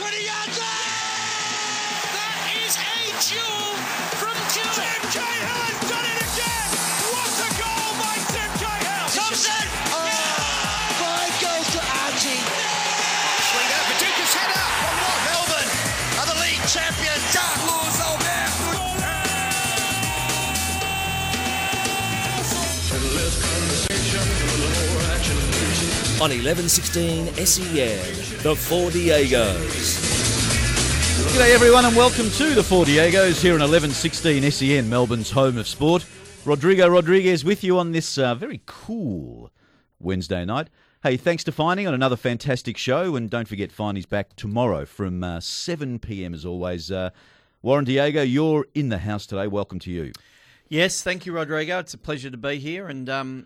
20 yards out! That is a duel from Duel. Tim Cahill has done it again! What a goal by Tim Cahill! Thompson! Oh, five goals to Archie. Swing out, Paducah's header. One more. Melbourne are the league champions. Carlos Alberto. on 1116 SEN, E the Four Diegos. G'day everyone and welcome to the Four Diegos here on 1116 SEN, Melbourne's home of sport. Rodrigo Rodriguez with you on this uh, very cool Wednesday night. Hey, thanks to Finding on another fantastic show, and don't forget Finding's back tomorrow from uh, 7 p.m. as always. Uh, Warren Diego, you're in the house today. Welcome to you. Yes, thank you, Rodrigo. It's a pleasure to be here. And um,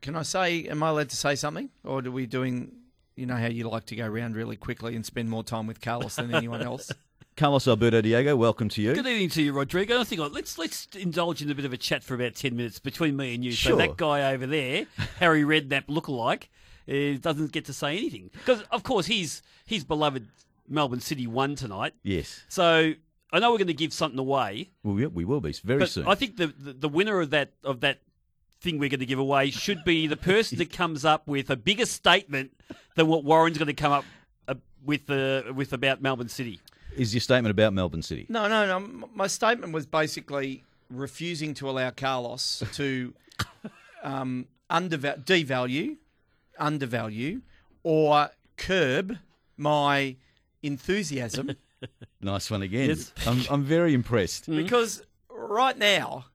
can I say, am I allowed to say something, or are we doing? You know how you like to go around really quickly and spend more time with Carlos than anyone else. Carlos Alberto Diego, welcome to you. Good evening to you, Rodrigo. I think let's let's indulge in a bit of a chat for about ten minutes between me and you. Sure. So that guy over there, Harry Redknapp lookalike, uh, doesn't get to say anything because, of course, he's his beloved Melbourne City won tonight. Yes, So I know we're going to give something away, we, we will be very but soon. I think the, the the winner of that of that thing we're going to give away should be the person that comes up with a bigger statement than what Warren's going to come up uh, with uh, with about Melbourne City. Is your statement about Melbourne City? no, no, no. My statement was basically refusing to allow Carlos to um, underval- devalue, undervalue, or curb my enthusiasm. Nice one again. Yes. I'm, I'm very impressed. because right now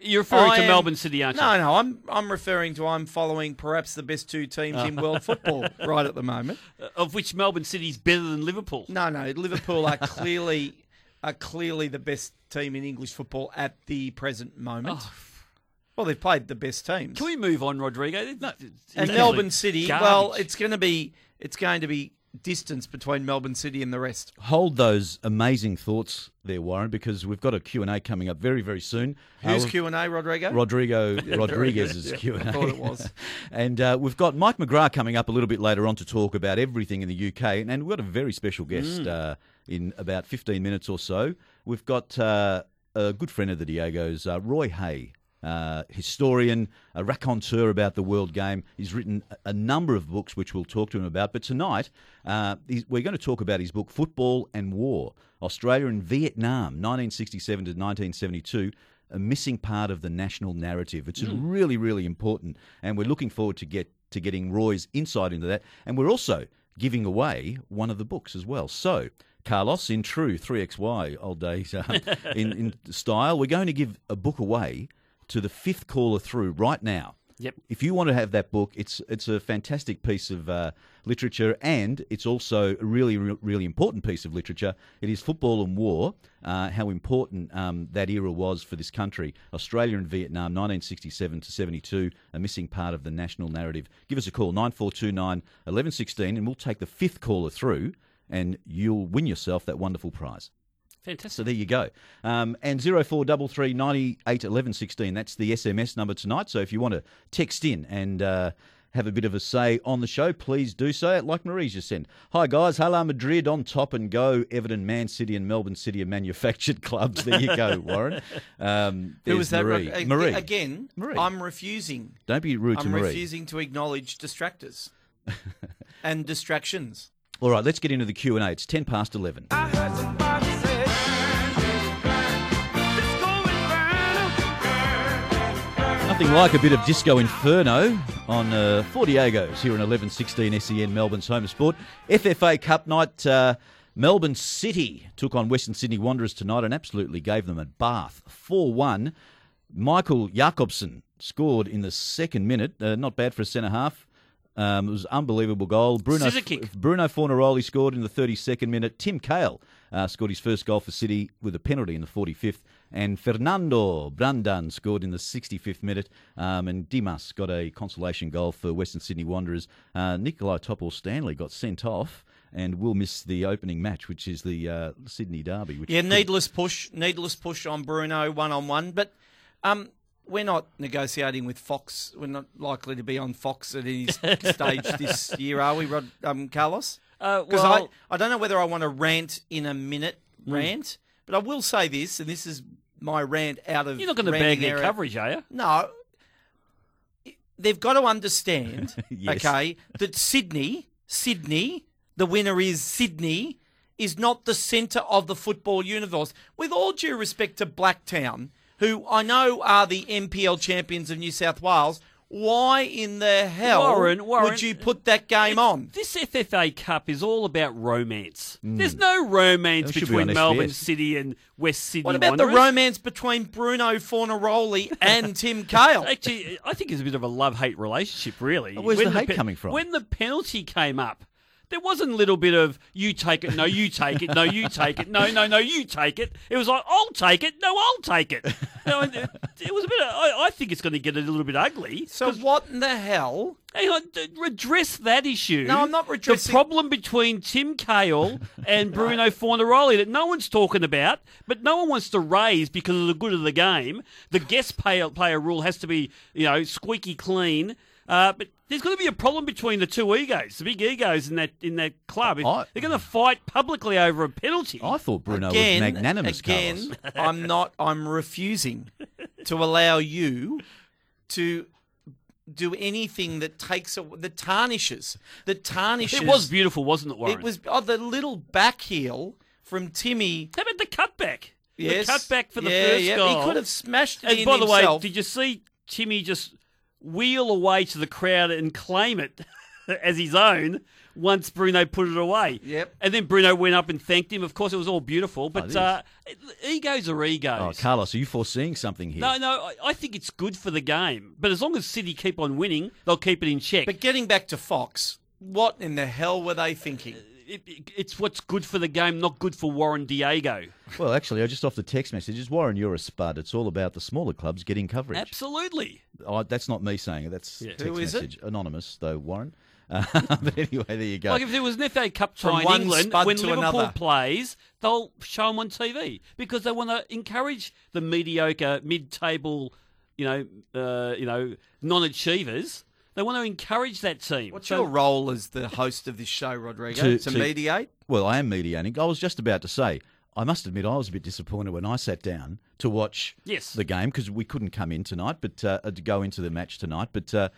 You're referring I to am- Melbourne City, aren't you? No, no, I'm I'm referring to I'm following perhaps the best two teams in world football right at the moment. Uh, of which Melbourne City's better than Liverpool. No, no, Liverpool are clearly are clearly the best team in English football at the present moment. Oh. Well, they've played the best teams. Can we move on, Rodrigo? No, and Melbourne City, well, it's going to be it's going to be distance between Melbourne City and the rest. hold those amazing thoughts there, Warren, because we've got a Q&A coming up very, very soon. Who's Uh, Q and A, Rodrigo? Rodrigo Rodriguez's. Q&A. I thought it was. and uh, we've got Mike McGrath coming up a little bit later on to talk about everything in the UK. And, and we've got a very special guest Mm. uh, in about 15 minutes or so. We've got uh, a good friend of the Diego's, uh, Roy Hay. Uh, historian, a raconteur about the world game. He's written a- number of books, which we'll talk to him about. But tonight, uh, he's, we're going to talk about his book, Football and War Australia and Vietnam, 1967 to 1972 a missing part of the national narrative. It's really, really important, and we're looking forward to get to getting Roy's insight into that. And we're also giving away one of the books as well. So. Carlos, in true 3XY old days um, in, in style, we're going to give a book away to the fifth caller through right now. Yep. If you want to have that book, it's it's a fantastic piece of uh, literature, and it's also a really, re- really important piece of literature. It is Football and War, uh, how important um, that era was for this country. Australia and Vietnam, 1967 to 72, a missing part of the national narrative. Give us a call, 9429 1116, and we'll take the fifth caller through, and you'll win yourself that wonderful prize. So there you go. Um, and 0433 98 11 16, that's the SMS number tonight. So if you want to text in and uh, have a bit of a say on the show, please do so, it like Marie's just sent. Hi, guys. Hala Madrid on top and go. Everton, Man City, and Melbourne City are manufactured clubs. There you go, Warren. Um, Who was that? Marie. Rod- Marie. Again, Marie. I'm refusing. Don't be rude to Marie. I'm refusing to acknowledge distractors and distractions. All right, let's get into the Q&A. It's 10 past 11. "Disco Nothing like a bit of Disco Inferno on uh, Four Diegos here in 1116 SEN, Melbourne's home of sport. FFA Cup night, uh, Melbourne City took on Western Sydney Wanderers tonight and absolutely gave them a bath. 4 1. Michael Jakobsen scored in the second minute. Uh, not bad for a centre half. Um, it was an unbelievable goal. Bruno kick. Bruno Fornaroli scored in the 32nd minute. Tim Cahill uh, scored his first goal for City with a penalty in the 45th. And Fernando Brandan scored in the 65th minute. Um, and Dimas got a consolation goal for Western Sydney Wanderers. Uh, Nikolai Topor-Stanley got sent off and will miss the opening match, which is the uh, Sydney Derby. Which Yeah, needless push, needless push on Bruno one on one. But um, we're not negotiating with Fox. We're not likely to be on Fox at any stage this year, are we, Rod, um, Carlos? Uh, Because well, I, I don't know whether I want to rant in a minute rant, but I will say this, and this is my rant out of you're not going to bag their coverage, are you? No. They've got to understand, Yes. okay, that Sydney, Sydney, the winner is Sydney, is not the centre of the football universe. With all due respect to Blacktown, who I know are the NPL champions of New South Wales, why in the hell Warren, Warren, would you put that game on? This FFA Cup is all about romance. Hmm. There's no romance That should be between Melbourne SBS. City and West Sydney. What about the romance between Bruno Fornaroli and Tim Cahill? Actually, I think it's a bit of a love-hate relationship, really. Where's the hate coming from? When the penalty came up, there wasn't a little bit of you take it, no, you take it, no, you take it, no, no, no, you take it. It was like I'll take it, no, I'll take it. It, it was a bit. Of, I, I think it's going to get a little bit ugly. So what in the hell? Hang on, redress that issue. No, I'm not redressing- The problem between Tim Cahill and Bruno Fornaroli that no one's talking about, but no one wants to raise because of the good of the game. The guest player, player rule has to be, you know, squeaky clean. Uh, but there's going to be a problem between the two egos, the big egos in that in that club. If I- they're going to fight publicly over a penalty. I thought Bruno again, was magnanimous, again, Carlos. I'm not. I'm refusing to allow you to do anything that takes a, that tarnishes that tarnishes. it was beautiful, wasn't it, Warren? It was oh, the little back heel from Timmy. How about the cutback? Yes, The cutback for the yeah, first yeah. goal. He could have smashed it And in by the way, did you see Timmy just wheel away to the crowd and claim it as his own once Bruno put it away? Yep. And then Bruno went up and thanked him. Of course, it was all beautiful, but is. uh, egos are egos. Oh, Carlos, are you foreseeing something here? no, no, I think it's good for the game. But as long as City keep on winning, they'll keep it in check. but getting back to Fox, what in the hell were they thinking? It, it- it's what's good for the game, not good for Warren Diego. Well, actually, I just off the text messages. Warren, you're a spud. It's all about the smaller clubs getting coverage. Absolutely. Oh, that's not me saying it. That's text Who is it? message. Anonymous, though, Warren. Uh, but anyway, there you go. Like if there was an FA Cup From tie in England, when Liverpool another. plays, they'll show them on TV because they want to encourage the mediocre, mid-table, you know, uh, you know, non-achievers. They want to encourage that team. What's So- your role as the host of this show, Rodrigo? To- To, to- mediate? Well, I am mediating. I was just about to say, I must admit, I was a bit disappointed when I sat down to watch Yes. the game because we couldn't come in tonight, but uh, to go into the match tonight, but uh,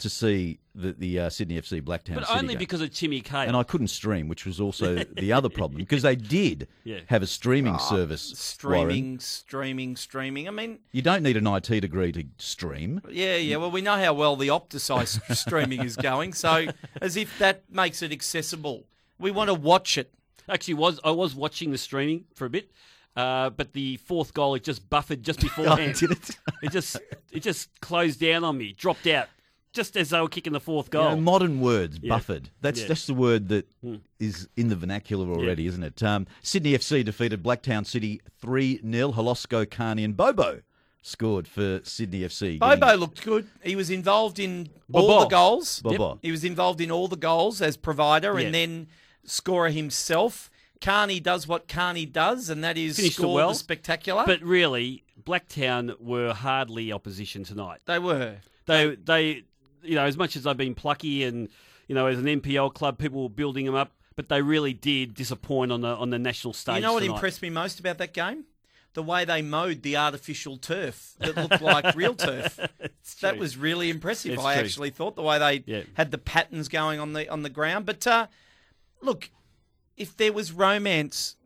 to see the, the uh, Sydney FC Blacktown but City only game. because of Timmy Cahill. and I couldn't stream, which was also the other problem because they did Yeah. have a streaming Ah, service. Streaming, Warren. streaming, streaming. I mean, You don't need an IT degree to stream. yeah, yeah. Well, we know how well the Optus's streaming is going, so as if that makes it accessible. We want to watch it. Actually, was I was watching the streaming for a bit, uh, but the fourth goal it just buffered just Oh, beforehand. did it? it just it just closed down on me, dropped out, just as they were kicking the fourth You goal. know, modern words, Yeah. buffered. That's Yeah. That's the word that is in the vernacular already, isn't it? Um, Sydney FC defeated Blacktown City 3 0. Holosko, Carney, and Bobo scored for Sydney FC. Bobo getting- looked good. He was involved in all the goals. Bobo. He was involved in all the goals as provider Yeah. and then scorer himself. Carney does what Carney does, and that is Finished score well. the spectacular. But really, Blacktown were hardly opposition tonight. they were. They they you know as much as I've been plucky and you know as an NPL club, people were building them up, but they really did disappoint on the on the national stage. You know what tonight. impressed me most about that game? The way they mowed the artificial turf that looked like real turf. That was really impressive. It's I true. actually thought the way they Yeah. had the patterns going on the on the ground. But uh, look, if there was romance,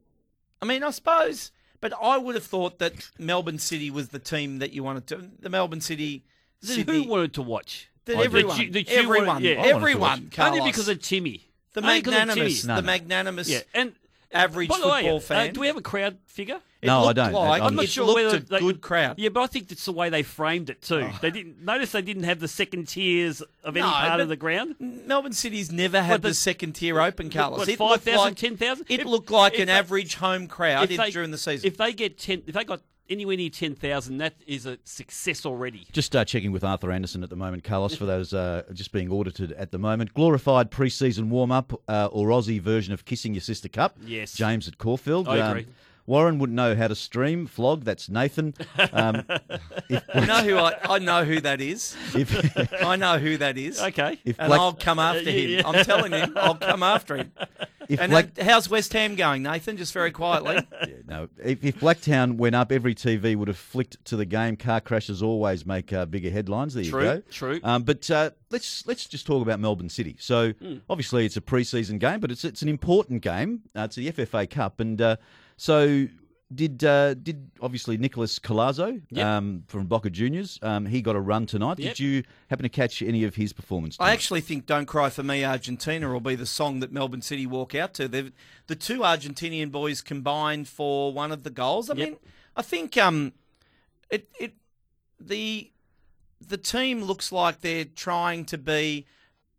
I mean, I suppose. But I would have thought that Melbourne City was the team that you wanted to. The Melbourne City. Sydney, Who wanted to watch? That I did. everyone, That you- that everyone, wanted- yeah. I everyone, Carlos. only because of Timmy. the Only magnanimous, Timmy. No, the no. magnanimous Yeah, and average by the way, football uh, fan. do we have a crowd figure? It No, I don't. Like, I'm I'm not it sure looked whether a they, good crowd. Yeah, but I think it's the way they framed it too. They didn't notice they didn't have the second tiers of any No, part of the ground. Melbourne City's never had the, the- second tier open, Carlos. what, it looked 5,000, like 10,000? It If- looked like an they- average home crowd they- during the season. If they get ten, if they got anywhere near ten thousand, that is a success already. Just uh, checking with Arthur Andersen at the moment, Carlos, for those uh, just being audited at the moment. Glorified pre-season warm-up uh, or Aussie version of Kissing Your Sister Cup. Yes. James at Caulfield. I Um, agree. Warren wouldn't know how to stream flog. That's Nathan. Um, if, You know who I, I know who that is. if, I know who that is. Okay. if And Black, I'll come after yeah, him. yeah. I'm telling him, I'll come after him. if And Black, how's West Ham going, Nathan? Just very quietly. Yeah, no, if, if Blacktown went up, every TV would have flicked to the game. Car crashes always make uh, bigger headlines. There True, you go. true. Um, but uh, let's let's just talk about Melbourne City. So Hmm. obviously it's a pre-season game, but it's it's an important game. Uh, it's the FFA Cup, and uh, so did uh, did obviously Nicholas Colazo Yep. um, from Boca Juniors. Um, he got a run tonight. Yep. Did you happen to catch any of his performance? I actually think "Don't Cry for Me, Argentina" will be the song that Melbourne City walk out to. They've, the two Argentinian boys combined for one of the goals. I Yep. mean, I think um, it it the the team looks like they're trying to be.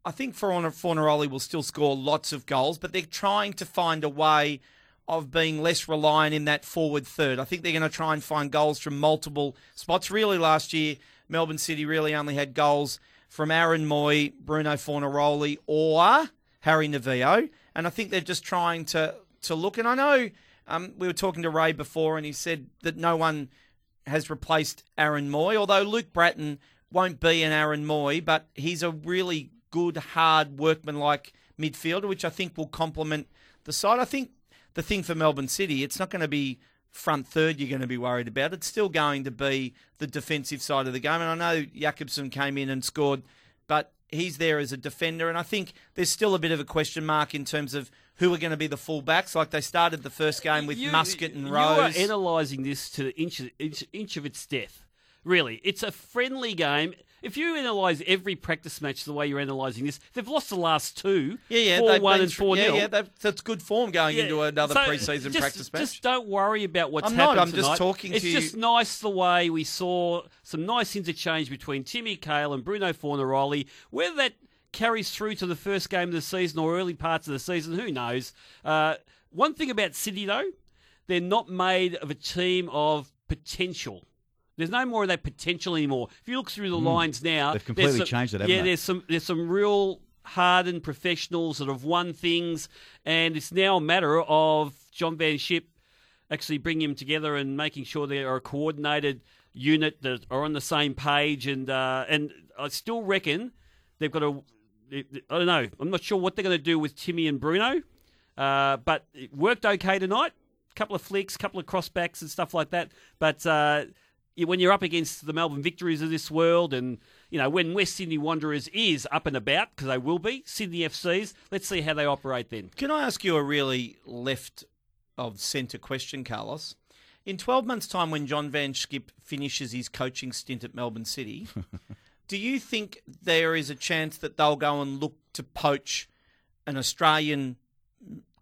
I think Forna- Fornaroli will still score lots of goals, but they're trying to find a way of being less reliant in that forward third. I think they're going to try and find goals from multiple spots. Really, last year, Melbourne City really only had goals from Aaron Mooy, Bruno Fornaroli, or Harry Novillo. And I think they're just trying to, to look. And I know um, we were talking to Ray before, and he said that no one has replaced Aaron Mooy, although Luke Brattan won't be an Aaron Mooy, but he's a really good, hard, workmanlike midfielder, which I think will complement the side. I think the thing for Melbourne City, it's not going to be front third you're going to be worried about. It's still going to be the defensive side of the game. And I know Jakobsen came in and scored, but he's there as a defender. And I think there's still a bit of a question mark in terms of who are going to be the fullbacks. Like they started the first game with You- Muscat and You are analysing this to the inch, inch, inch of its death. Really, it's a friendly game. If you analyse every practice match the way you're analysing this, they've lost the last two. yeah, yeah, four one and four yeah, nil. yeah, that- that's good form going Yeah, into another so preseason just, practice match. Just don't worry about what's I'm not, I'm just talking It's to you- just nice the way we saw some nice interchange between Timmy Cahill and Bruno Fornaroli. Whether that carries through to the first game of the season or early parts of the season, who knows? Uh, one thing about City, though, they're not made of a team of potential. There's no more of that potential anymore. If you look through the lines now. They've completely some- changed it, haven't yeah, they? there's some there's some real hardened professionals that have won things, and it's now a matter of John van 't Schip actually bringing them together and making sure they are a coordinated unit that are on the same page. And uh, and I still reckon they've got a. I don't know. I'm not sure what they're going to do with Timmy and Bruno, uh, but it worked okay tonight. A couple of flicks, a couple of crossbacks and stuff like that. But uh, when you're up against the Melbourne Victories of this world, and you know when West Sydney Wanderers is up and about because they will be Sydney FCs, let's see how they operate then. Can I ask you a really left of centre question, Carlos? In 12 months' time, when John van 't Schip finishes his coaching stint at Melbourne City, do you think there is a chance that they'll go and look to poach an Australian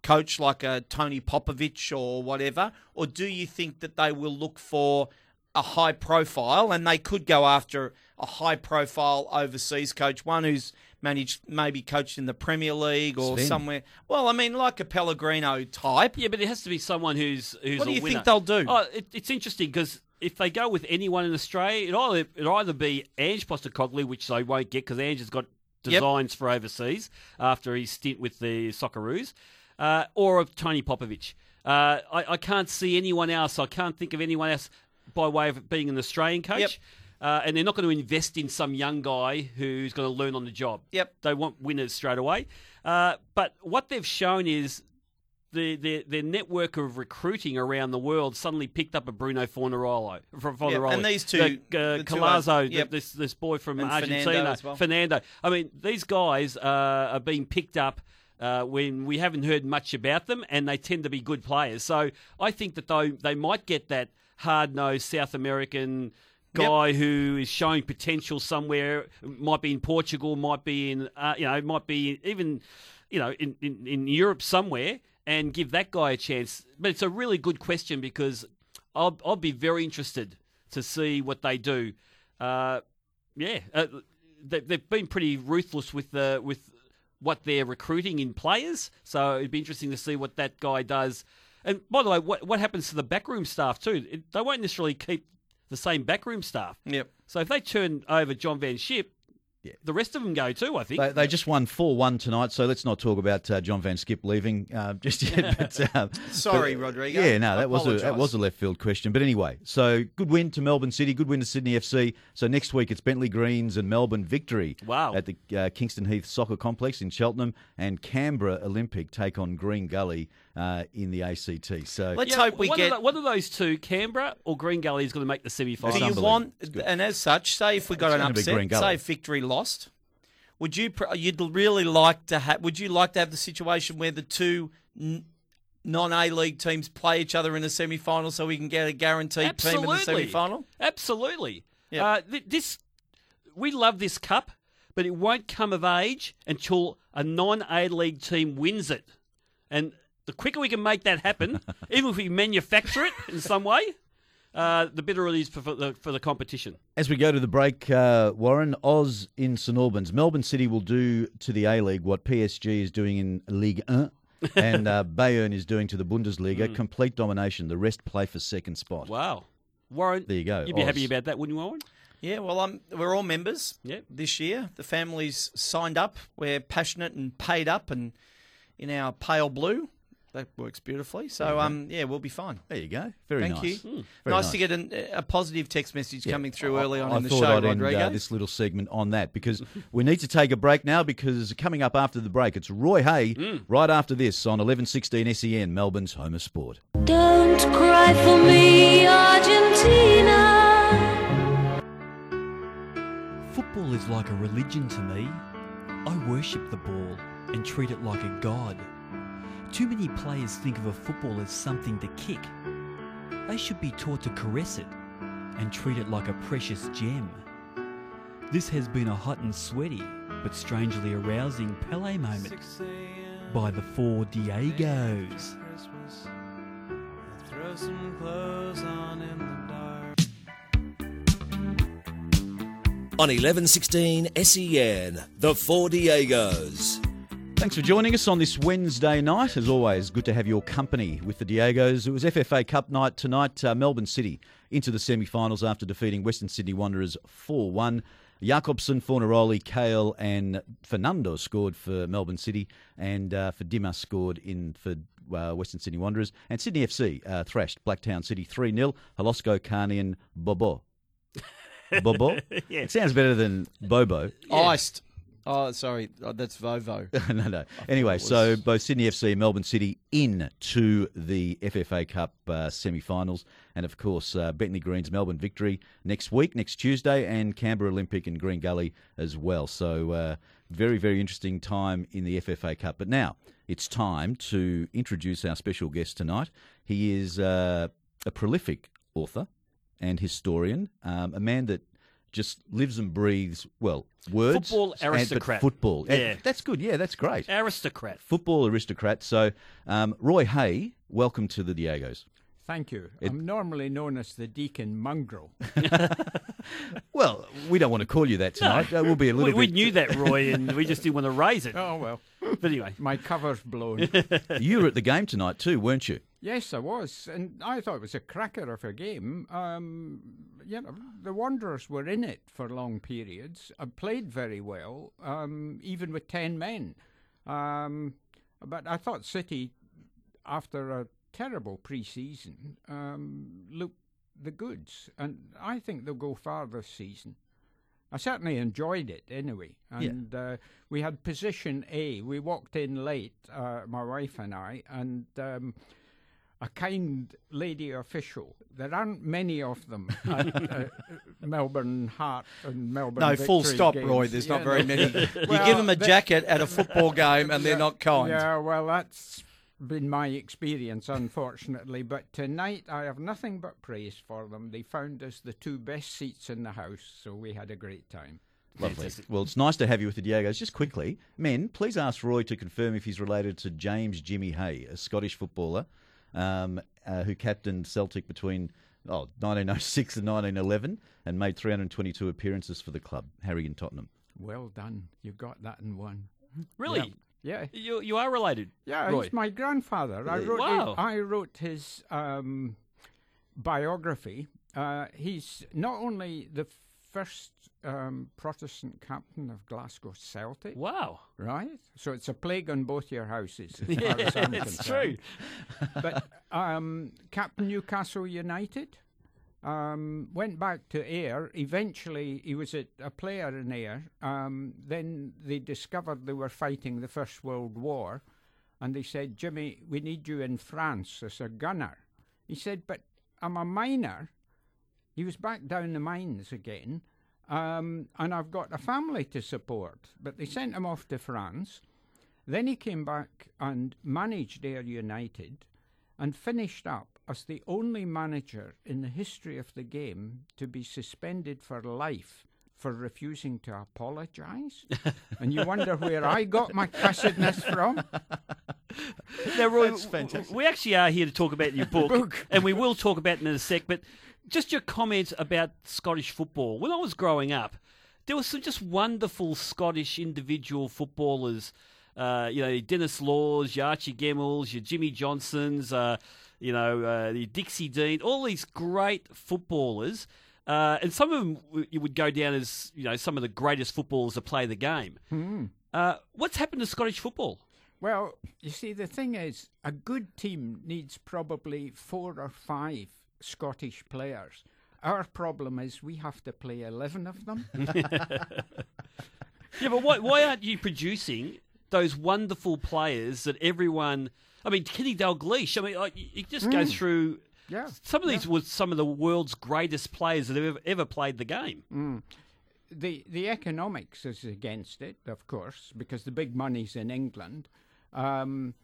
coach like a Tony Popovic or whatever? Or do you think that they will look for a high profile and they could go after a high profile overseas coach, one who's managed maybe coached in the Premier League or Sven. somewhere? Well, I mean, like a Pellegrini type. Yeah, but it has to be someone who's who's What a do you winner. think they'll do? Oh, it, it's interesting because if they go with anyone in Australia, it either it either be Ange Postecoglou, which they won't get because Ange has got Yep. designs for overseas after his stint with the Socceroos, uh, or of Tony Popovic. Uh, I, I can't see anyone else. I can't think of anyone else by way of being an Australian coach. Yep. Uh, and they're not going to invest in some young guy who's going to learn on the job. Yep. They want winners straight away. Uh, but what they've shown is the, their, their network of recruiting around the world suddenly picked up a Bruno Fornarolo. For, Fornaroli. and these two- the, uh, the two Colazo, the- yep. this this boy from And Argentina, Fernando well. Fernando. I mean, these guys uh, are being picked up. Uh, when we haven't heard much about them, and they tend to be good players, so I think that they they might get that hard nosed South American Yep. guy who is showing potential somewhere. Might be in Portugal, might be in uh, you know, might be even you know in, in, in Europe somewhere, and give that guy a chance. But it's a really good question because I'll I'll be very interested to see what they do. Uh, yeah, uh, they, they've been pretty ruthless with the with what they're recruiting in players. So it'd be interesting to see what that guy does. And by the way, what what happens to the backroom staff too? It, they won't necessarily keep the same backroom staff. Yep. So if they turn over John van 't Schip, The rest of them go too, I think. They, they just won 4 1 tonight, so let's not talk about uh, John van 't Schip leaving uh, just yet. But, uh, Sorry, but- Rodrigo. Yeah, no, that was, a, that was a left field question. But anyway, so good win to Melbourne City, good win to Sydney FC. So next week it's Bentley Greens and Melbourne Victory Wow. at the uh, Kingston Heath Soccer Complex in Cheltenham, and Canberra Olympic take on Green Gully uh, in the ACT. So Let's Yeah, hope we one get. Of the, one of those two, Canberra or Green Gully, is going to make the semi final. Do you want, and as such, say if we got It's an upset, say victory lost, would you? You'd really like to have? Would you like to have the situation where the two n- non-A League teams play each other in the semi-final, so we can get a guaranteed team in the Absolutely. semi-final? Absolutely. Yep. Uh, th- this we love this cup, but it won't come of age until a non-A league team wins it, and the quicker we can make that happen, even if we manufacture it in some way, uh, the better it is for, for the for the competition. As we go to the break, uh, Warren, Oz in St Albans. Melbourne City will do to the A League what PSG is doing in Ligue 1 and uh, Bayern is doing to the Bundesliga. Complete domination. The rest play for second spot. Wow, Warren, There you go, You'd be happy about that, wouldn't you, Warren? Yeah, well, I'm, we're all members Yep. this year. The family's signed up. We're passionate and paid up, and in our pale blue, that works beautifully. So, um, yeah, we'll be fine. There you go. Very nice. Thank nice. you. Very nice, to get an, a positive text message Yeah. coming through I- early on I in the show, I'd end, uh, Rodrigo. this little segment on that because we need to take a break now because coming up after the break, it's Roy Hay right after this on 1116 SEN, Melbourne's home of sport. Don't cry for me, Argentina. Football is like a religion to me. I worship the ball and treat it like a god. Too many players think of a football as something to kick. They should be taught to caress it and treat it like a precious gem. This has been a hot and sweaty, but strangely arousing Pele moment by the four Diegos. On 1116 SEN, the Four Diegos. Thanks for joining us on this Wednesday night. As always, good to have your company with the Diegos. It was FFA Cup night tonight. Uh, Melbourne City into the semi finals after defeating Western Sydney Wanderers 4 1. Jakobsen, Fornaroli, Cahill, and Fernando scored for Melbourne City, and uh, for Dimas scored in for uh, Western Sydney Wanderers. And Sydney FC uh, thrashed Blacktown City 3 0. Holosko, Carney, and Bobo. Bobo? It sounds better than Bobo. Iced. Oh, sorry. Oh, that's Vovo. no, no. Anyway, so both Sydney FC and Melbourne City in to the FFA Cup uh, semi-finals, and of course uh, Bentley Greens Melbourne victory next week, next Tuesday, and Canberra Olympic and Green Gully as well. So uh, very, very interesting time in the FFA Cup. But now it's time to introduce our special guest tonight. He is uh, a prolific author and historian, um, a man that just lives and breathes well words, Football and- but aristocrat. football. And Yeah. that's good. Yeah, that's great. Aristocrat. Football aristocrat. So, um, Roy Hay, welcome to the Diegos. Thank you. It- I'm normally known as the Deacon Mongrel. Well, we don't want to call you that tonight. Uh, we'll be a We, little we bit. knew that, Roy, and we just didn't want to raise it. oh, well, But anyway, my cover's blown. You were at the game tonight too, weren't you? yes, I was. And I thought it was a cracker of a game. Um, you know, the Wanderers were in it for long periods, uh, played very well, um, even with 10 men. Um, but I thought City, after a terrible pre season, um, looked the goods. And I think they'll go far this season. I certainly enjoyed it anyway. Yeah. And uh, we had position A. We walked in late, uh, my wife and I, and um, a kind lady official. There aren't many of them at uh, Melbourne Heart and Melbourne. No, full stop, games. Roy. There's not very no. many. You Well, give them a jacket at a football game and they're not kind. Yeah, well, that's been my experience, unfortunately. But tonight, I have nothing but praise for them. They found us the two best seats in the house, so we had a great time. Lovely. Well, it's nice to have you with the Diegos. Just quickly, men, please ask Roy to confirm if he's related to James Jimmy Hay, a Scottish footballer um, uh, who captained Celtic between oh, 1906 and 1911 and made 322 appearances for the club. Harry and Tottenham. Well done. You got that in one. really, Yeah. you you are related. Yeah, Roy. he's my grandfather. I wrote, Wow. I wrote his um, biography. Uh, he's not only the first um, Protestant captain of Glasgow Celtic. Wow. Right? So it's a plague on both your houses. As Yeah, far as I'm it's concerned. but um, Captain Newcastle United um, went back to Ayr. Eventually, he was a, a player in Ayr. Um, then they discovered they were fighting the First World War, and they said, Jimmy, we need you in France as a gunner. He said, but I'm a miner. He was back down the mines again, um, and I've got a family to support. But they sent him off to France. Then he came back and managed Ayr United and finished up as the only manager in the history of the game to be suspended for life for refusing to apologise. and you wonder where I got my cussedness from? Now, Roy, That's fantastic. we actually are here to talk about your book, book. and we will talk about it in a sec. But just your comments about Scottish football. When I was growing up, there were some just wonderful Scottish individual footballers. Uh, you know, Denis Laws, your Archie Gemmills, your Jimmy Johnstones, uh, you know, uh, your Dixie Dean, all these great footballers. Uh, and some of them w- you would go down as, you know, some of the greatest footballers to play the game. Uh, what's happened to Scottish football? Well, you see, the thing is, a good team needs probably four or five Scottish players. Our problem is we have to play 11 of them. Yeah, but why, why aren't you producing those wonderful players that everyone? I mean, Kenny Dalglish. I mean, like, you you just go through. Yeah, Some of these were some of the world's greatest players that have ever, ever played the game. the the economics is against it, of course, because the big money's in England. Um,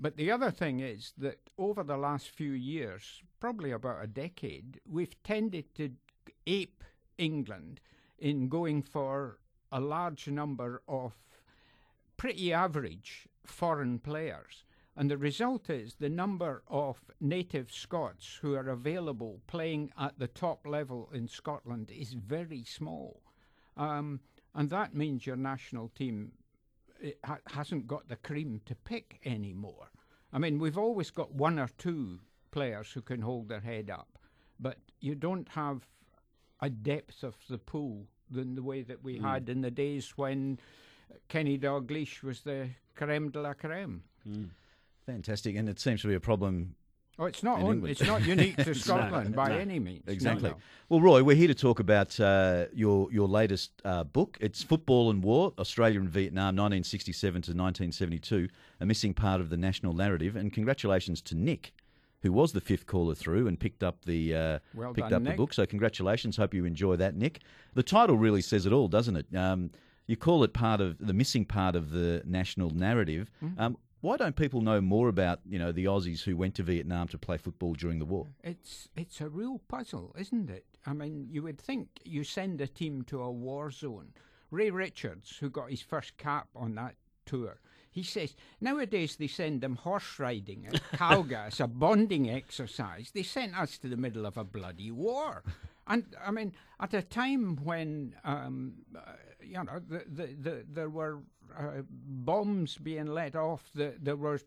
but the other thing is that over the last few years, probably about a decade, we've tended to ape England in going for a large number of pretty average foreign players. And the result is the number of native Scots who are available playing at the top level in Scotland is very small. Um, and that means your national team it ha- hasn't got the cream to pick anymore. I mean, we've always got one or two players who can hold their head up, but you don't have a depth of the pool than the way that we hmm. had in the days when Kenny Dalglish was the creme de la creme. Hmm. Fantastic, and it seems to be a problem. Oh, it's not it's not unique to Scotland by no. any means. Exactly. no. Well, Roy, we're here to talk about uh, your your latest uh, book. It's Football and War: Australia and Vietnam, 1967 to 1972, a missing part of the national narrative. And congratulations to Nick, who was the fifth caller through and picked up the uh, Well picked done, up the book. So congratulations. Hope you enjoy that, Nick. The title really says it all, doesn't it? Um, you call it part of the missing part of the national narrative. Mm-hmm. Um, why don't people know more about you know the Aussies who went to Vietnam to play football during the war? It's it's a real puzzle, isn't it? I mean, you would think you send a team to a war zone. Ray Richards, who got his first cap on that tour, he says nowadays they send them horse riding at Calga as a bonding exercise. They sent us to the middle of a bloody war. And I mean, at a time when um, uh, you know the, the, the, there were uh, bombs being let off, the, there was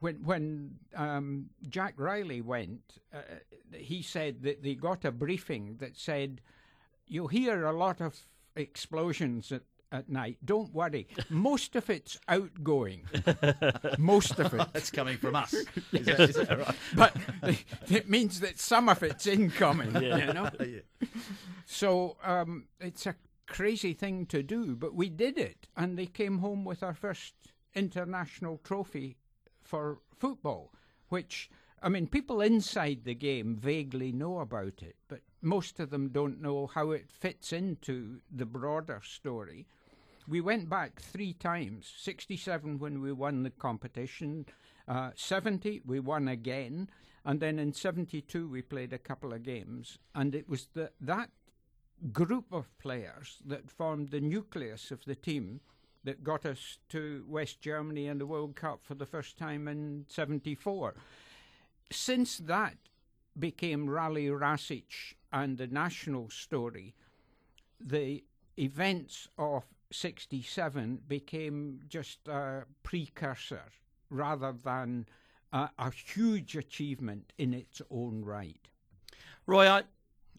when when um, Jack Reilly went, uh, he said that they got a briefing that said, "You'll hear a lot of explosions at." At night, don't worry. Most of it's outgoing. Most of it, That's coming from us. Is that, is that right? but it means that some of it's incoming. You know. So um, it's a crazy thing to do, but we did it, and they came home with our first international trophy for football, which I mean, people inside the game vaguely know about it, but most of them don't know how it fits into the broader story. We went back three times 67 when we won the competition, uh, 70 we won again, and then in 72 we played a couple of games. And it was the, that group of players that formed the nucleus of the team that got us to West Germany and the World Cup for the first time in 74. Since that became Rale Rasic and the national story, the events of 67 became just a precursor rather than a, a huge achievement in its own right. Roy, I,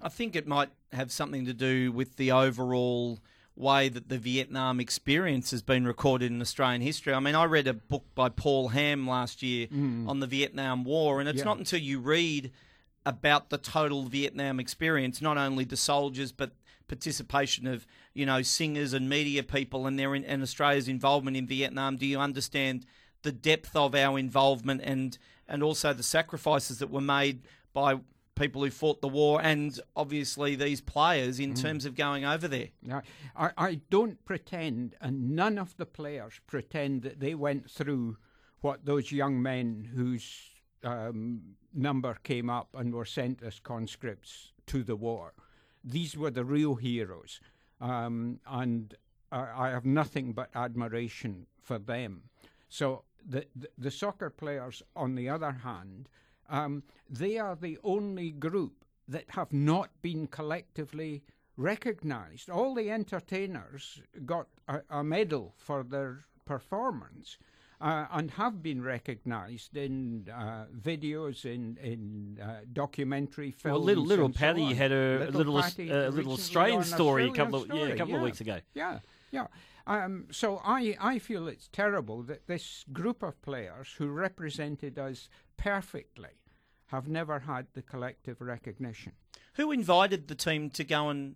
I think it might have something to do with the overall way that the Vietnam experience has been recorded in Australian history. I mean, I read a book by Paul Ham last year mm. on the Vietnam War, and it's Yeah. not until you read about the total Vietnam experience, not only the soldiers, but participation of you know singers and media people and their in, and Australia's involvement in Vietnam. Do you understand the depth of our involvement and and also the sacrifices that were made by people who fought the war and obviously these players in terms of going over there? I, I, I don't pretend, and none of the players pretend that they went through what those young men whose um, number came up and were sent as conscripts to the war. These were the real heroes, um, and I, I have nothing but admiration for them. So the, the the soccer players, on the other hand, um, they are the only group that have not been collectively recognised. All the entertainers got a, a medal for their performance. Uh, and have been recognised in uh, videos, in in uh, documentary films. Well, little little and so had a little Pattie uh, little Australian story a couple of yeah a Story, couple of weeks ago. Yeah, yeah. Um, so I, I feel it's terrible that this group of players who represented us perfectly have never had the collective recognition. Who invited the team to go and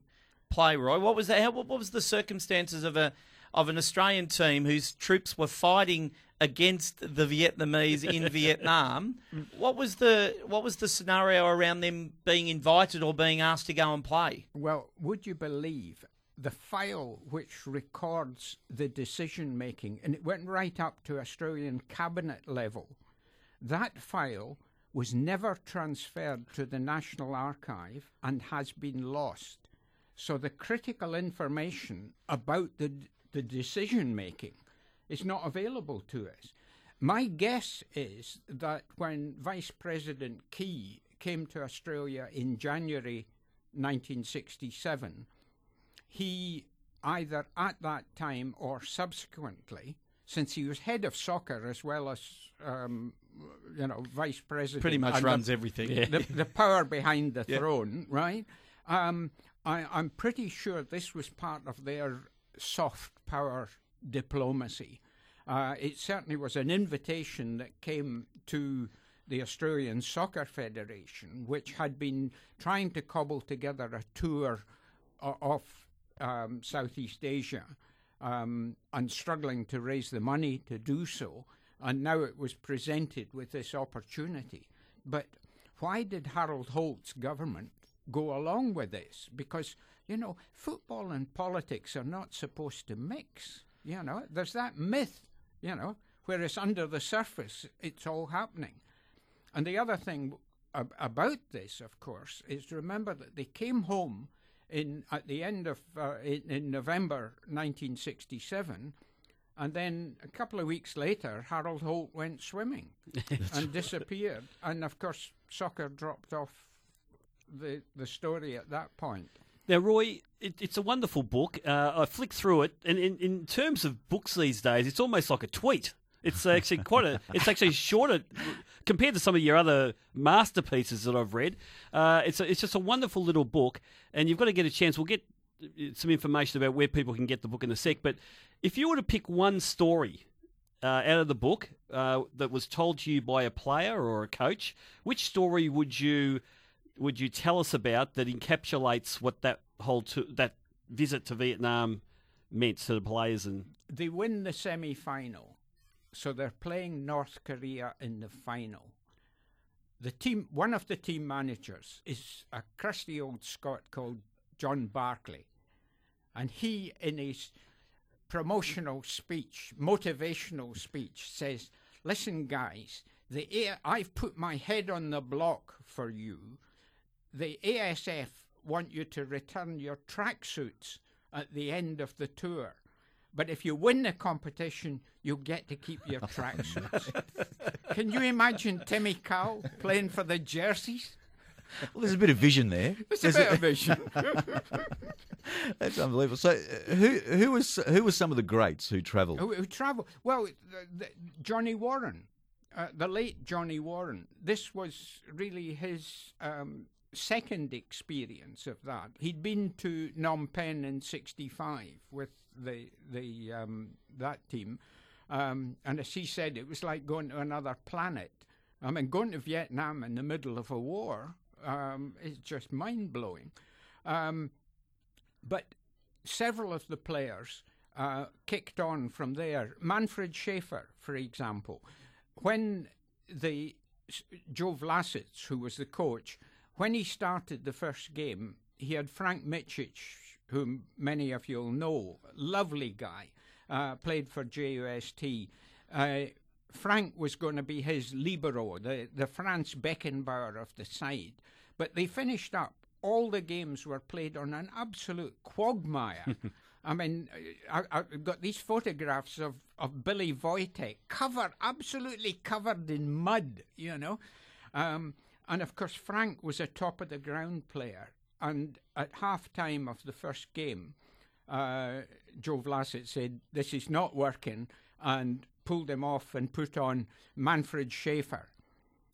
play, Roy? What was that? How, what was the circumstances of a of an Australian team whose troops were fighting against the Vietnamese in Vietnam? What was the what was the scenario around them being invited or being asked to go and play? Well, would you believe the file which records the decision making, and it went right up to Australian cabinet level, that file was never transferred to the National Archive and has been lost. So the critical information about the, the decision making is not available to us. My guess is that when Vice President Ky came to Australia in January 1967, he either at that time or subsequently, since he was head of soccer as well as um, you know vice president, Pretty much and the- runs everything. the, the power behind the throne, right? Um, I, I'm pretty sure this was part of their soft power diplomacy. Uh, it certainly was an invitation that came to the Australian Soccer Federation, which had been trying to cobble together a tour of um, Southeast Asia um, and struggling to raise the money to do so. And now it was presented with this opportunity. But why did Harold Holt's government go along with this? Because, you know, football and politics are not supposed to mix. You know, there's that myth, you know, whereas under the surface it's all happening. And the other thing ab- about this, of course, is remember that they came home in at the end of uh, in, in November 1967, and then a couple of weeks later, Harold Holt went swimming and disappeared. And of course, soccer dropped off the the story at that point. Now, Roy, it, it's a wonderful book. Uh, I flicked through it, and in, in terms of books these days, it's almost like a tweet. It's actually quite a. It's actually shorter compared to some of your other masterpieces that I've read. Uh, it's a, it's just a wonderful little book, and you've got to get a chance. We'll get some information about where people can get the book in a sec. But if you were to pick one story uh, out of the book uh, that was told to you by a player or a coach, which story would you would you tell us about that encapsulates what that whole to, that visit to Vietnam meant to the players and They win the semi final, so they're playing North Korea in the final. The team, one of the team managers, is a crusty old Scot called John Barclay, and he, in his promotional speech, motivational speech, says, "Listen, guys, the A- I've put my head on the block for you. The ASF want you to return your tracksuits at the end of the tour." But if you win the competition, you'll get to keep your tracksuits. Can you imagine Timmy Cow playing for the jerseys? Well, there's a bit of vision there. It's a bit of vision. That's unbelievable. So, uh, who who was who were some of the greats who travelled? who, who travel. Well, the, the, Johnny Warren, uh, the late Johnny Warren. This was really his um, second experience of that. He'd been to Phnom Penh in '65 with the the um, that team, um, and as he said, it was like going to another planet. I mean, going to Vietnam in the middle of a war um, is just mind blowing. Um, but several of the players uh, kicked on from there. Manfred Schaefer, for example, when the Joe Vlasits, who was the coach, when he started the first game, he had Frank Mitchich, whom many of you'll know, lovely guy, uh, played for JUST. Uh, Frank was going to be his libero, the, the Franz Beckenbauer of the side. But they finished up. All the games were played on an absolute quagmire. I mean, I, I've got these photographs of, of Billy Vojtek covered, absolutely covered in mud, you know. Um, and of course, Frank was a top of the ground player. And at half time of the first game, uh, Joe Vlasits said, This is not working, and pulled him off and put on Manfred Schaefer.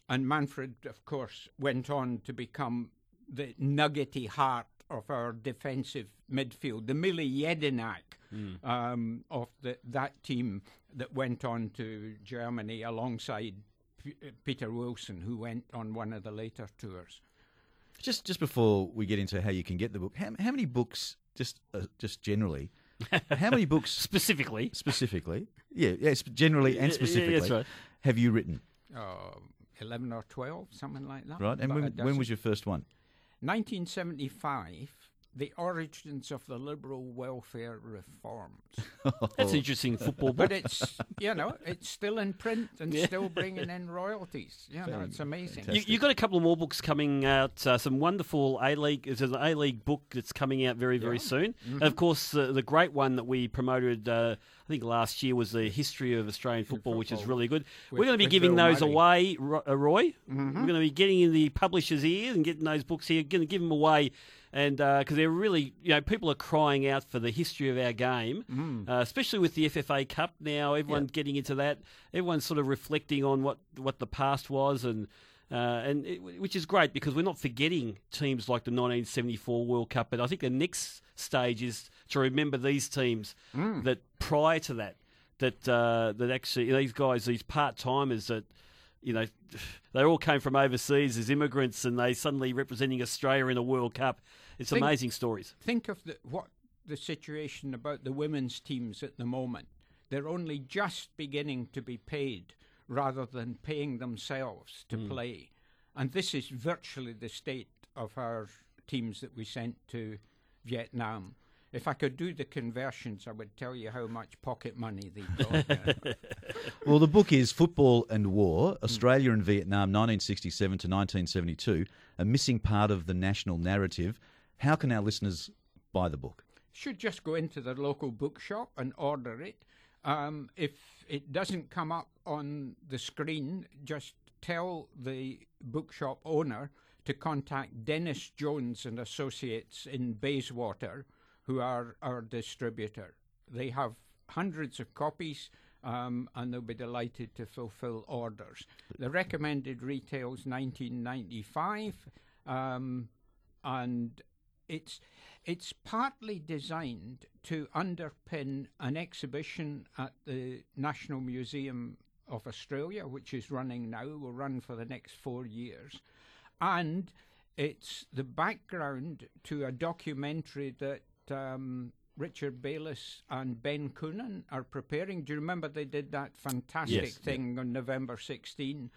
And Manfred, of course, went on to become the nuggety heart of our defensive midfield, the Mile Jedinak um, of the, that team that went on to Germany alongside P- uh, Peter Wilson, who went on one of the later tours. Just just before we get into how you can get the book, how, how many books, just uh, just generally, how many books Specifically, specifically, yeah, yes, generally and Yeah, yeah, specifically, right. have you written? Uh, 11 or 12, something like that. Right, and when, when was your first one? 1975, the origins of the liberal welfare reforms. that's interesting football book. but it's, you know, it's still in print and still bringing in royalties. You know, it's amazing. You, you've got a couple of more books coming out. Uh, some wonderful A League. There's an A League book that's coming out very, very soon. And of course, uh, the great one that we promoted, uh, I think last year, was the history of Australian football, which is really good. With- We're going to be giving Bill those Murray. away, uh, Roy. We're going to be getting in the publishers' ears and getting those books here. Going to give them away. And because they're really, you know, people are crying out for the history of our game, uh, especially with the FFA Cup now. Everyone getting into that. Everyone's sort of reflecting on what, what the past was, and uh, and it, which is great because we're not forgetting teams like the 1974 World Cup. But I think the next stage is to remember these teams that prior to that, that uh, that actually these guys, these part timers that you know, they all came from overseas as immigrants and they suddenly representing Australia in a World Cup. It's Think- amazing stories. Think of the, what the situation about the women's teams at the moment. They're only just beginning to be paid rather than paying themselves to hmm. play. And this is virtually the state of our teams that we sent to Vietnam. If I could do the conversions, I would tell you how much pocket money they got. Well, the book is Football and War Australia and Vietnam, 1967 to 1972, a missing part of the national narrative. How can our listeners buy the book? should just go into the local bookshop and order it. Um, if it doesn't come up on the screen, just tell the bookshop owner to contact Dennis Jones and Associates in Bayswater, who are our distributor. They have hundreds of copies. Um, and they'll be delighted to fulfill orders. The recommended retail is 1995, um, and it's it's partly designed to underpin an exhibition at the National Museum of Australia, which is running now, will run for the next four years. And it's the background to a documentary that um, Richard Bayliss and Ben Coonan are preparing. Do you remember they did that fantastic Yes. thing on November 16?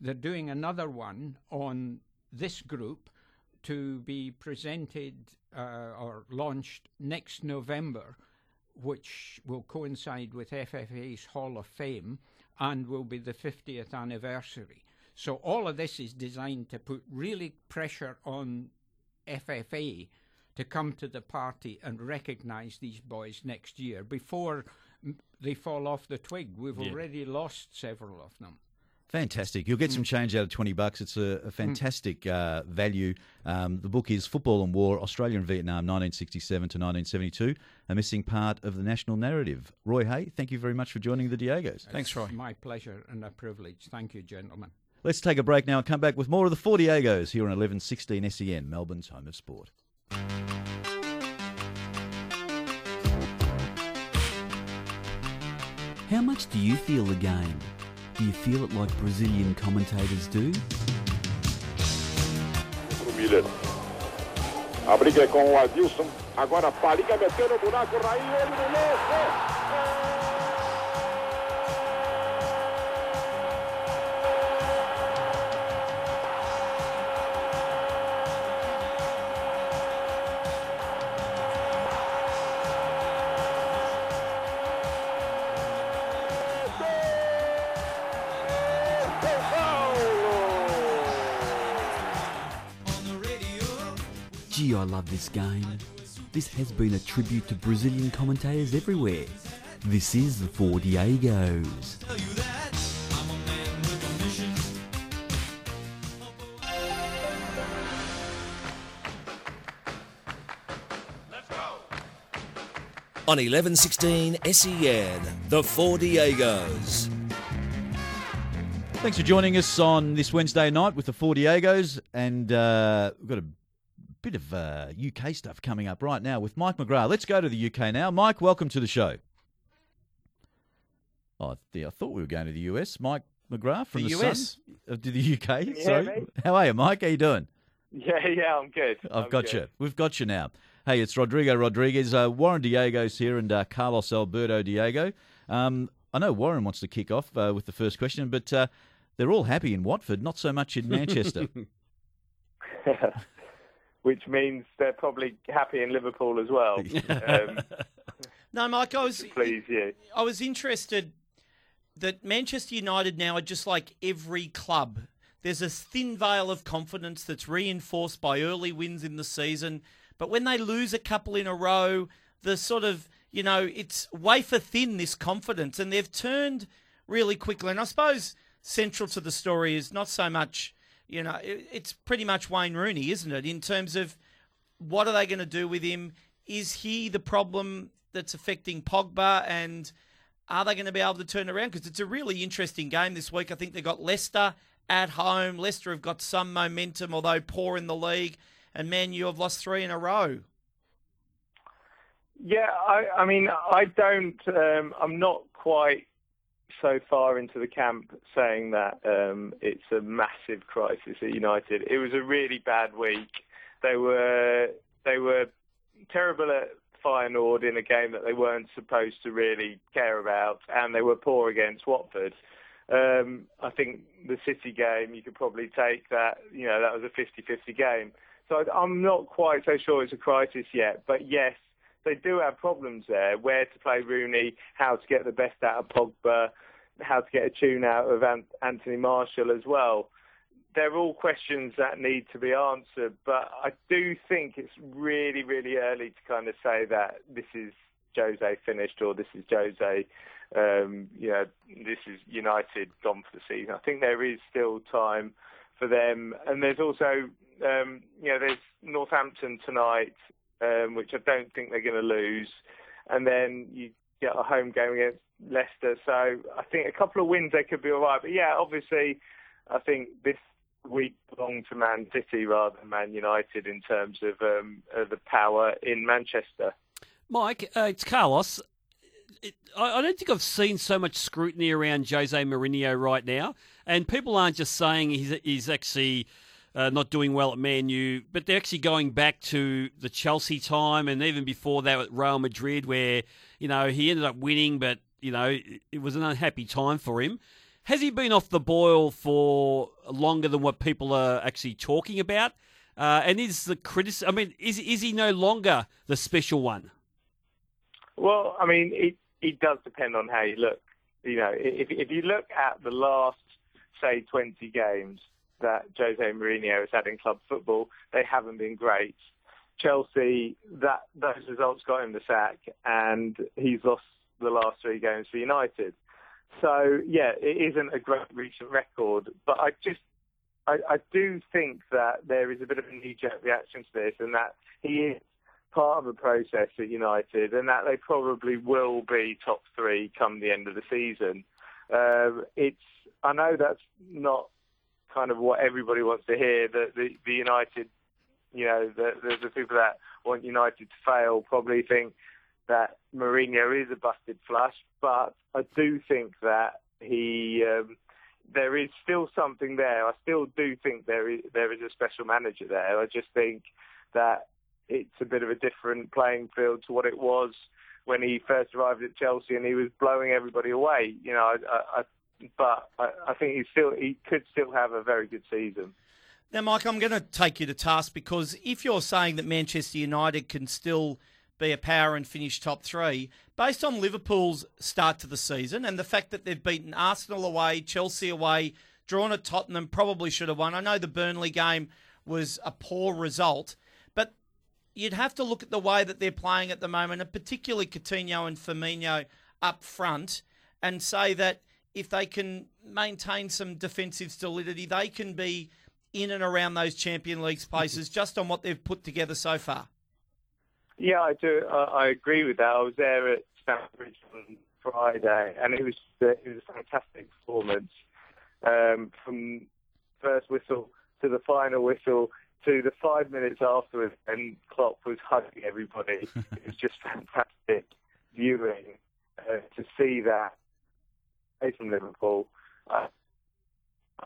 They're doing another one on this group to be presented uh, or launched next November, which will coincide with FFA's Hall of Fame and will be the 50th anniversary. So all of this is designed to put really pressure on FFA to come to the party and recognise these boys next year before mm, they fall off the twig. We've already lost several of them. Fantastic. You'll get some change out of 20 bucks. It's a, a fantastic uh, value. Um, the book is Football and War Australia and Vietnam, 1967 to 1972, a missing part of the national narrative. Roy Hay, thank you very much for joining the Diegos. Thanks, Roy. My pleasure and a privilege. Thank you, gentlemen. Let's take a break now and come back with more of the Four Diegos here on 1116 SEN, Melbourne's home of sport. How much do you feel the game? Do you feel it like Brazilian commentators do? A briga é com o Adilson. Agora meteu no buraco, Raí, ele no lance. Love this game. This has been a tribute to Brazilian commentators everywhere. This is the Four Diegos. On 1116 SEN, the Four Diegos. Thanks for joining us on this Wednesday night with the Four Diegos, and uh, we've got a bit of uh, UK stuff coming up right now with Mike McGrath. Let's go to the UK now. Mike, welcome to the show. Oh, yeah, I thought we were going to the US. Mike McGrath from The the, US? Sun, uh, to the UK. hear Sorry, me? how are you, Mike? How you doing? Yeah, yeah, I'm good. I've I'm got good. you. We've got you now. Hey, it's Rodrigo Rodriguez. Uh, Warren Diego's here and uh, Carlos Alberto Diego. Um, I know Warren wants to kick off uh, with the first question, but uh, they're all happy in Watford, not so much in Manchester. Which means they're probably happy in Liverpool as well. um, No, Mike, I was please you. I was interested that Manchester United now are just like every club. There's a thin veil of confidence that's reinforced by early wins in the season, but when they lose a couple in a row, the sort of you know it's wafer thin this confidence, and they've turned really quickly. And I suppose central to the story is not so much you know it- it's pretty much Wayne Rooney, isn't it? In terms of what are they going to do with him? Is he the problem that's affecting Pogba? And are they going to be able to turn around? Because it's a really interesting game this week. I think they've got Leicester at home. Leicester have got some momentum, although poor in the league. And Man U have lost three in a row. Yeah, I, I mean, I don't. Um, I'm not quite so far into the camp saying that um, it's a massive crisis at United. It was a really bad week. They were they were terrible at Feyenoord in a game that they weren't supposed to really care about, and they were poor against Watford. Um, I think the City game, you could probably take that. You know, that was a 50-50 game. So I'm not quite so sure it's a crisis yet. But yes, they do have problems there. Where to play Rooney, how to get the best out of Pogba, how to get a tune out of Anthony Martial as well. They're all questions that need to be answered. But I do think it's really, really early to kind of say that this is Jose finished or this is Jose, um, you know, this is United gone for the season. I think there is still time for them. And there's also, um, you know, there's Northampton tonight, um, which I don't think they're going to lose. And then you get a home game against Leicester. So I think a couple of wins they could be all right. But yeah, obviously, I think this week belonged to Man City rather than Man United in terms of, um, of the power in Manchester. Mike, uh, it's Carlos. It, I, I don't think I've seen so much scrutiny around Jose Mourinho right now, and people aren't just saying he's he's actually uh, not doing well at Man U, but they're actually going back to the Chelsea time and even before that at Real Madrid, where you know he ended up winning, but you know it, was an unhappy time for him. Has he been off the boil for longer than what people are actually talking about? Uh, and is the criticism? I mean, is is he no longer the special one? Well, I mean, it it does depend on how you look. You know, if if you look at the last say 20 games that Jose Mourinho has had in club football, they haven't been great. Chelsea, that those results got him the sack, and he's lost the last three games for United. So yeah, it isn't a great recent record, but I just I, I do think that there is a bit of a knee-jerk reaction to this, and that he is part of the process at United, and that they probably will be top three come the end of the season. Um, it's I know that's not kind of what everybody wants to hear. The the, the United, you know, the, the the people that want United to fail probably think that Mourinho is a busted flush, but I do think that he. Um, there is still something there. I still do think there is there is a special manager there. I just think that it's a bit of a different playing field to what it was when he first arrived at Chelsea and he was blowing everybody away. You know, I, I, but I, I think he still he could still have a very good season. Now, Mike, I'm going to take you to task because if you're saying that Manchester United can still be a power and finish top three, based on Liverpool's start to the season and the fact that they've beaten Arsenal away, Chelsea away, drawn at Tottenham, probably should have won. I know the Burnley game was a poor result, but you'd have to look at the way that they're playing at the moment, and particularly Coutinho and Firmino up front, and say that if they can maintain some defensive solidity, they can be in and around those Champion League places just on what they've put together so far. Yeah, I do. I, I agree with that. I was there at Stamford Bridge on Friday, and it was it was a fantastic performance um, from first whistle to the final whistle to the five minutes afterwards, and Klopp was hugging everybody. it was just fantastic viewing uh, to see that. He's from Liverpool. Uh,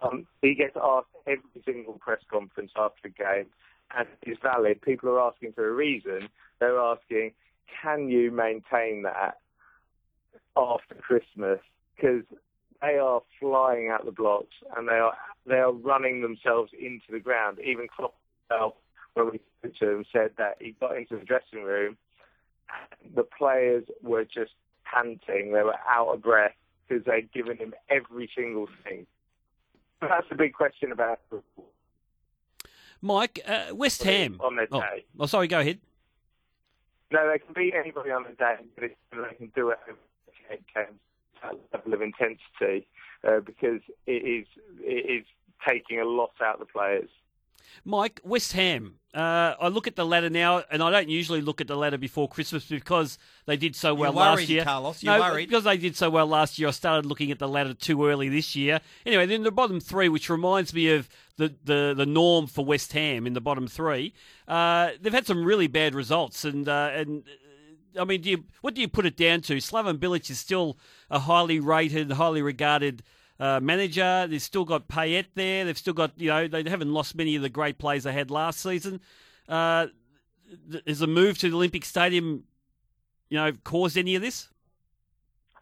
um, he gets asked every single press conference after the game, and it's valid. People are asking for a reason. They're asking, can you maintain that after Christmas? Because they are flying out the blocks and they are they are running themselves into the ground. Even Klopp himself, when we spoke to him, said that he got into the dressing room, the players were just panting. They were out of breath because they'd given him every single thing. That's the big question about Liverpool. Mike, uh, West Ham. On their oh, day. oh, sorry, go ahead. No, they can beat anybody on the day, but it's, they can do it over games level of intensity uh, because it is it is taking a lot out of the players. Mike, West Ham. Uh, I look at the ladder now, and I don't usually look at the ladder before Christmas because they did so well You're last year. Carlos. You're no, worried. because they did so well last year. I started looking at the ladder too early this year. Anyway, then the bottom three, which reminds me of the, the, the norm for West Ham in the bottom three, uh, they've had some really bad results, and uh, and. uh, I mean, do you, what do you put it down to? Slaven Bilic is still a highly rated, highly regarded uh, manager. They've still got Payet there. They've still got, you know, they haven't lost many of the great players they had last season. Uh, is a move to the Olympic Stadium, you know, caused any of this?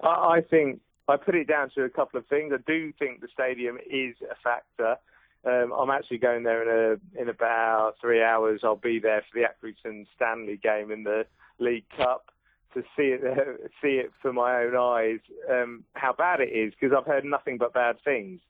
I, I think I put it down to a couple of things. I do think the stadium is a factor. Um, I'm actually going there in a in about three hours. I'll be there for the Accrington Stanley game in the League Cup to see it see it for my own eyes um, how bad it is because I've heard nothing but bad things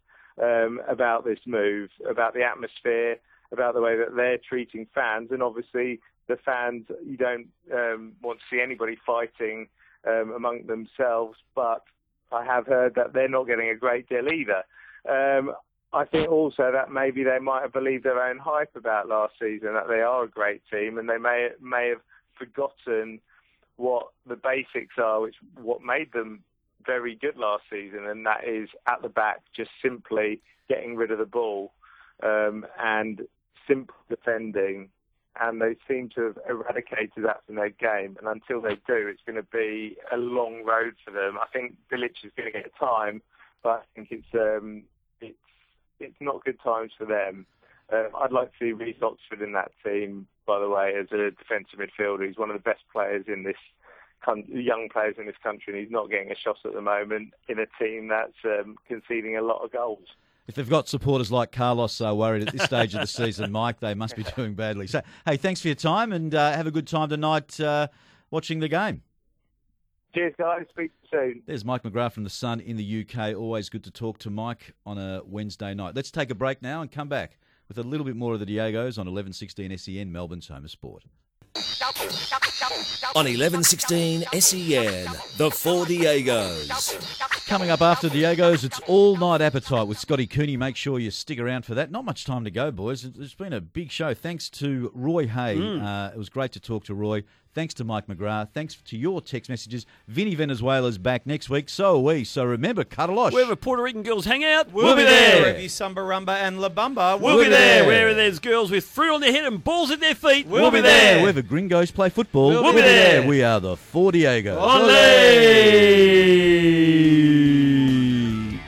um, about this move, about the atmosphere, about the way that they're treating fans, and obviously the fans you don't um, want to see anybody fighting um, among themselves, but I have heard that they're not getting a great deal either. Um, I think also that maybe they might have believed their own hype about last season, that they are a great team, and they may may have forgotten what the basics are, which what made them very good last season, and that is at the back just simply getting rid of the ball um, and simple defending. And they seem to have eradicated that from their game. And until they do, it's going to be a long road for them. I think Bilic is going to get time, but I think it's um, it's it's not good times for them. Um, I'd like to see Reece Oxford in that team, by the way, as a defensive midfielder. He's one of the best players in this young players in this country, and he's not getting a shot at the moment in a team that's um, conceding a lot of goals. If they've got supporters like Carlos uh, worried at this stage of the season, Mike, they must be doing badly. So, hey, thanks for your time and uh, have a good time tonight uh, watching the game. Cheers, guys. Speak soon. There's Mike McGrath from The Sun in the UK. Always good to talk to Mike on a Wednesday night. Let's take a break now and come back with a little bit more of the Diegos on 1116 SEN, Melbourne's home of sport. On 1116 SEN, the Four Diegos. coming up after Diego's. It's all night appetite with Scotty Cooney. Make sure you stick around for that. Not much time to go, boys. It's been a big show. Thanks to Roy Hay. Mm. Uh, it was great to talk to Roy. Thanks to Mike McGrath. Thanks to your text messages. Vinny Venezuela's back next week. So are we. So remember, cut a Cuddalosh. Wherever Puerto Rican girls hang out, we'll, We'll be be there. there. Review Samba Rumba and La Bamba. We'll, be there. Wherever there's girls with fruit on their head and balls at their feet, we'll, be there. Wherever gringos play football, We'll be there. We are the Four Diegos. Olé!